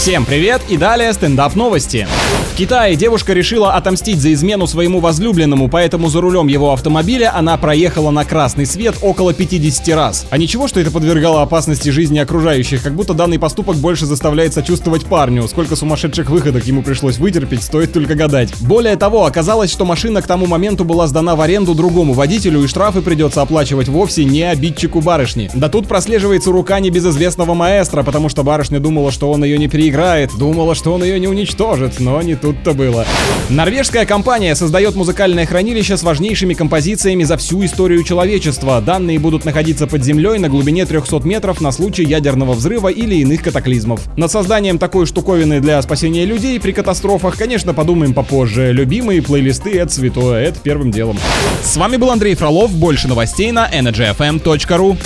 Всем привет и далее стендап новости. В Китае девушка решила отомстить за измену своему возлюбленному, поэтому за рулем его автомобиля она проехала на красный свет около 50 раз. А ничего, что это подвергало опасности жизни окружающих, как будто данный поступок больше заставляет сочувствовать парню. Сколько сумасшедших выходок ему пришлось вытерпеть, стоит только гадать. Более того, оказалось, что машина к тому моменту была сдана в аренду другому водителю, и штрафы придется оплачивать вовсе не обидчику барышни. Да тут прослеживается рука небезызвестного маэстро, потому что барышня думала, что он ее не переиграет играет, думала, что он ее не уничтожит, но не тут-то было. Норвежская компания создает музыкальное хранилище с важнейшими композициями за всю историю человечества. Данные будут находиться под землей на глубине 300 метров на случай ядерного взрыва или иных катаклизмов. Над созданием такой штуковины для спасения людей при катастрофах, конечно, подумаем попозже. Любимые плейлисты — это святое, это первым делом. С вами был Андрей Фролов, больше новостей на energyfm.ru.